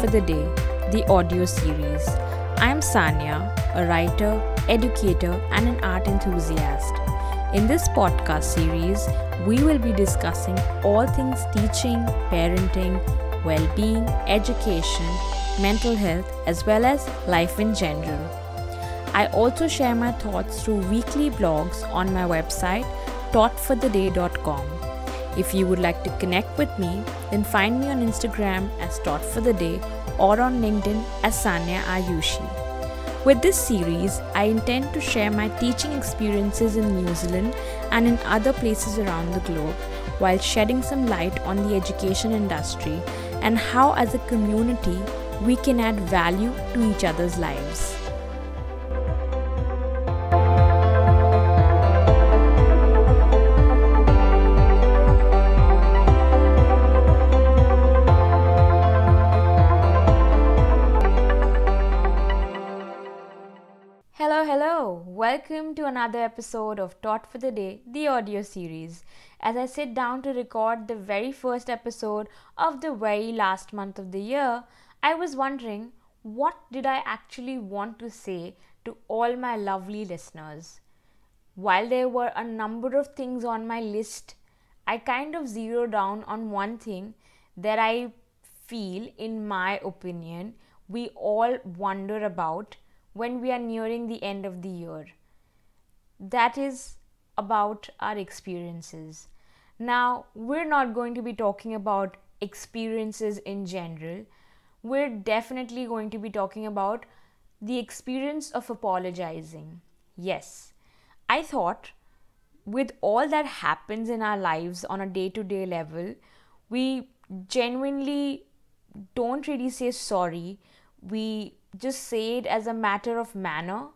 For the Day, the audio series. I am Sanya, a writer, educator, and an art enthusiast. In this podcast series, we will be discussing all things teaching, parenting, well being, education, mental health, as well as life in general. I also share my thoughts through weekly blogs on my website, taughtfortheday.com. If you would like to connect with me, then find me on Instagram as Taught for the Day or on LinkedIn as Sanya Ayushi. With this series, I intend to share my teaching experiences in New Zealand and in other places around the globe while shedding some light on the education industry and how, as a community, we can add value to each other's lives. Hello. Welcome to another episode of Taught for the Day, the audio series. As I sit down to record the very first episode of the very last month of the year, I was wondering what did I actually want to say to all my lovely listeners? While there were a number of things on my list, I kind of zeroed down on one thing that I feel, in my opinion, we all wonder about when we are nearing the end of the year. That is about our experiences. Now, we're not going to be talking about experiences in general. We're definitely going to be talking about the experience of apologizing. Yes, I thought with all that happens in our lives on a day to day level, we genuinely don't really say sorry. We just say it as a matter of manner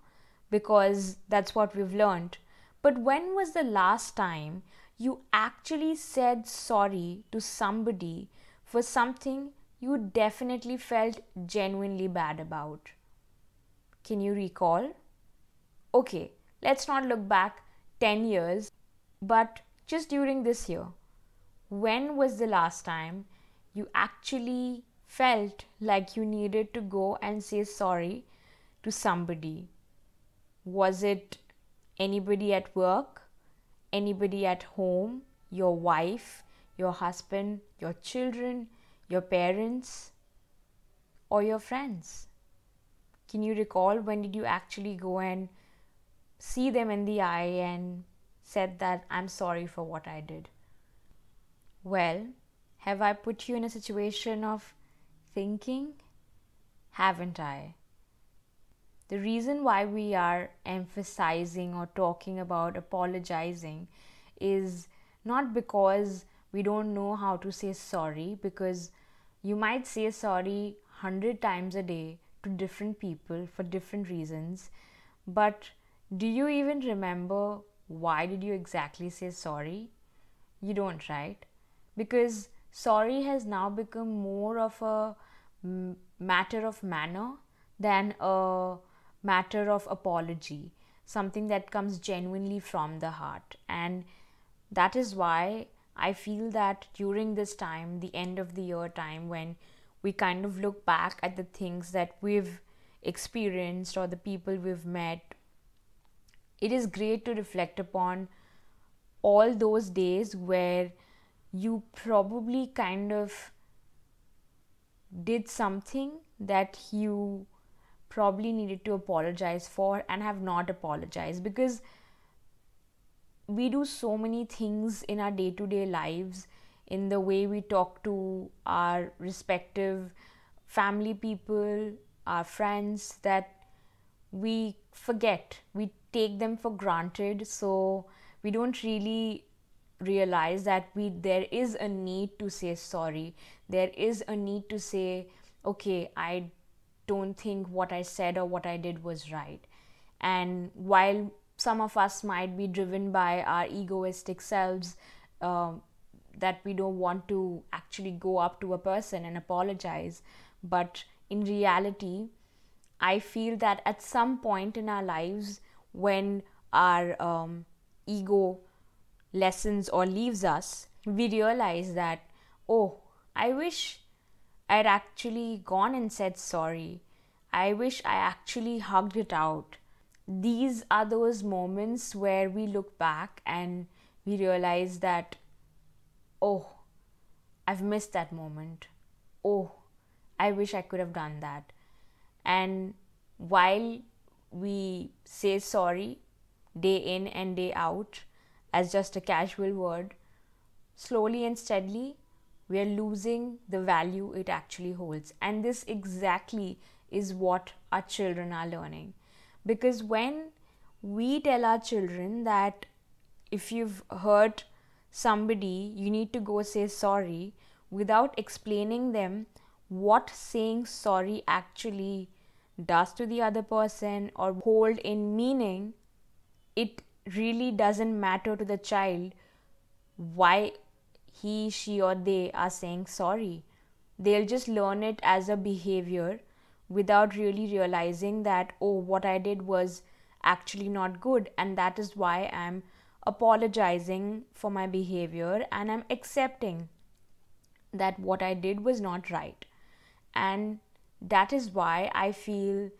because that's what we've learned. But when was the last time you actually said sorry to somebody for something you definitely felt genuinely bad about? Can you recall? Okay, let's not look back 10 years, but just during this year. When was the last time you actually felt like you needed to go and say sorry to somebody? Was it anybody at work, anybody at home, your wife, your husband, your children, your parents, or your friends? Can you recall when did you actually go and see them in the eye and said that I'm sorry for what I did? Well, have I put you in a situation of thinking? Haven't I? The reason why we are emphasizing or talking about apologizing is not because we don't know how to say sorry, because you might say sorry 100 times a day to different people for different reasons, but do you even remember why did you exactly say sorry? You don't, right? Because sorry has now become more of a matter of manner than a matter of apology, something that comes genuinely from the heart. And that is why I feel that during this time, the end of the year time, when we kind of look back at the things that we've experienced or the people we've met, it is great to reflect upon all those days where you probably kind of did something that you probably needed to apologize for and have not apologized because we do so many things in our day to day lives in the way we talk to our respective family people, our friends, that we forget. We take them for granted. So we don't really realize that we there is a need to say sorry. There is a need to say okay i don't think what i said or what i did was right. And while some of us might be driven by our egoistic selves uh, that we don't want to actually go up to a person and apologize but in reality i feel that at some point in our lives when our um, ego lessens or leaves us, we realize that, oh, I wish I'd actually gone and said sorry. I wish I actually hugged it out. These are those moments where we look back and we realize that, oh, I've missed that moment. Oh, I wish I could have done that. And while we say sorry day in and day out as just a casual word, slowly and steadily, we are losing the value it actually holds. And this exactly is what our children are learning. Because when we tell our children that if you've hurt somebody, you need to go say sorry without explaining them what saying sorry actually does to the other person or hold in meaning, it really doesn't matter to the child why he, she, or they are saying sorry. They'll just learn it as a behavior without really realizing that, oh, what I did was actually not good, and that is why I'm apologizing for my behavior and I'm accepting that what I did was not right. And that is why I feel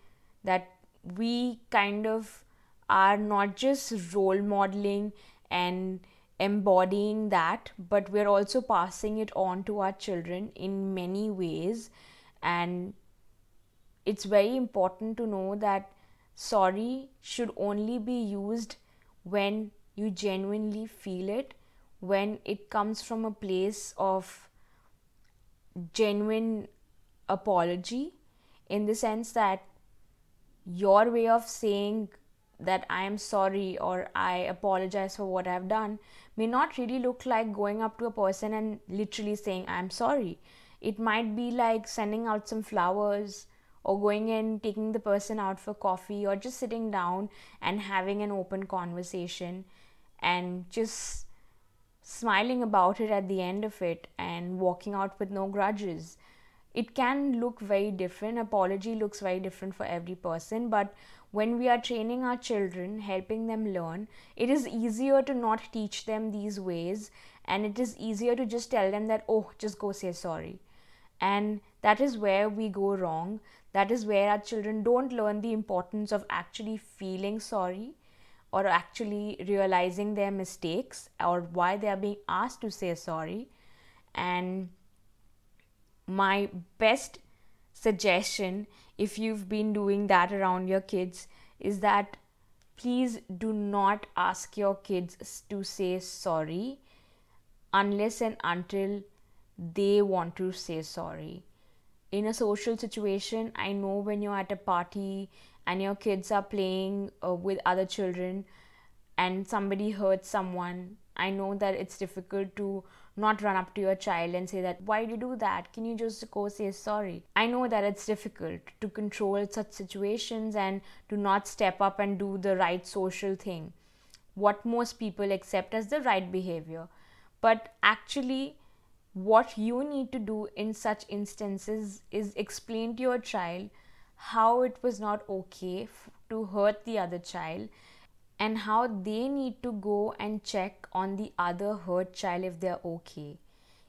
that we kind of are not just role modeling and embodying that, but we're also passing it on to our children in many ways. And it's very important to know that sorry should only be used when you genuinely feel it, when it comes from a place of genuine apology in the sense that your way of saying that I am sorry or I apologize for what I've done may not really look like going up to a person and literally saying I'm sorry. It might be like sending out some flowers or going and taking the person out for coffee or just sitting down and having an open conversation and just smiling about it at the end of it and walking out with no grudges it can look very different. Apology looks very different for every person. But when we are training our children helping them learn it is easier to not teach them these ways. And it is easier to just tell them that oh just go say sorry. And that is where we go wrong. That is where our children don't learn the importance of actually feeling sorry or actually realizing their mistakes or why they are being asked to say sorry. And my best suggestion if you've been doing that around your kids is that please do not ask your kids to say sorry unless and until they want to say sorry. In a social situation, I know when you're at a party and your kids are playing uh, with other children and somebody hurts someone, I know that it's difficult to not run up to your child and say that why do you do that? Can you just go say sorry? I know that it's difficult to control such situations and to not step up and do the right social thing. What most people accept as the right behavior. But actually what you need to do in such instances is explain to your child how it was not okay f- to hurt the other child and how they need to go and check on the other hurt child if they're okay.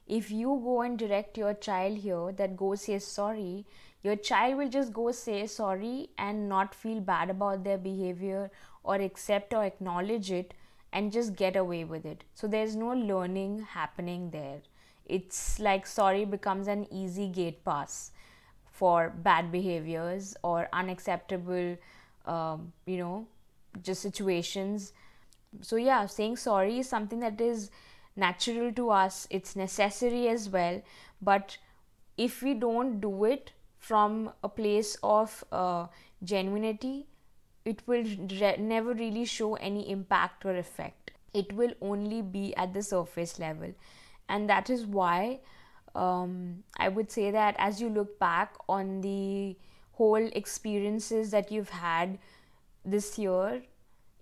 If you go and direct your child here that go say sorry, your child will just go say sorry and not feel bad about their behavior or accept or acknowledge it and just get away with it. So there's no learning happening there. It's like sorry becomes an easy gate pass for bad behaviors or unacceptable, um, you know, just situations. So, yeah, saying sorry is something that is natural to us, it's necessary as well. But if we don't do it from a place of uh, genuinity, it will re- never really show any impact or effect. It will only be at the surface level. And that is why um, I would say that as you look back on the whole experiences that you've had this year,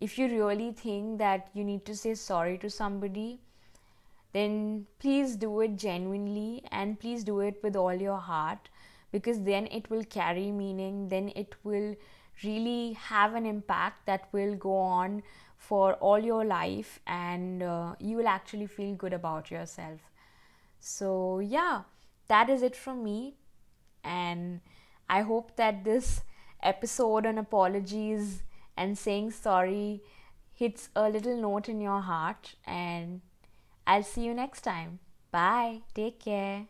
if you really think that you need to say sorry to somebody, then please do it genuinely and please do it with all your heart because then it will carry meaning, then it will really have an impact that will go on for all your life and uh, you will actually feel good about yourself. So, yeah, that is it from me And I hope that this episode on apologies and saying sorry hits a little note in your heart. And I'll see you next time. Bye. Take care.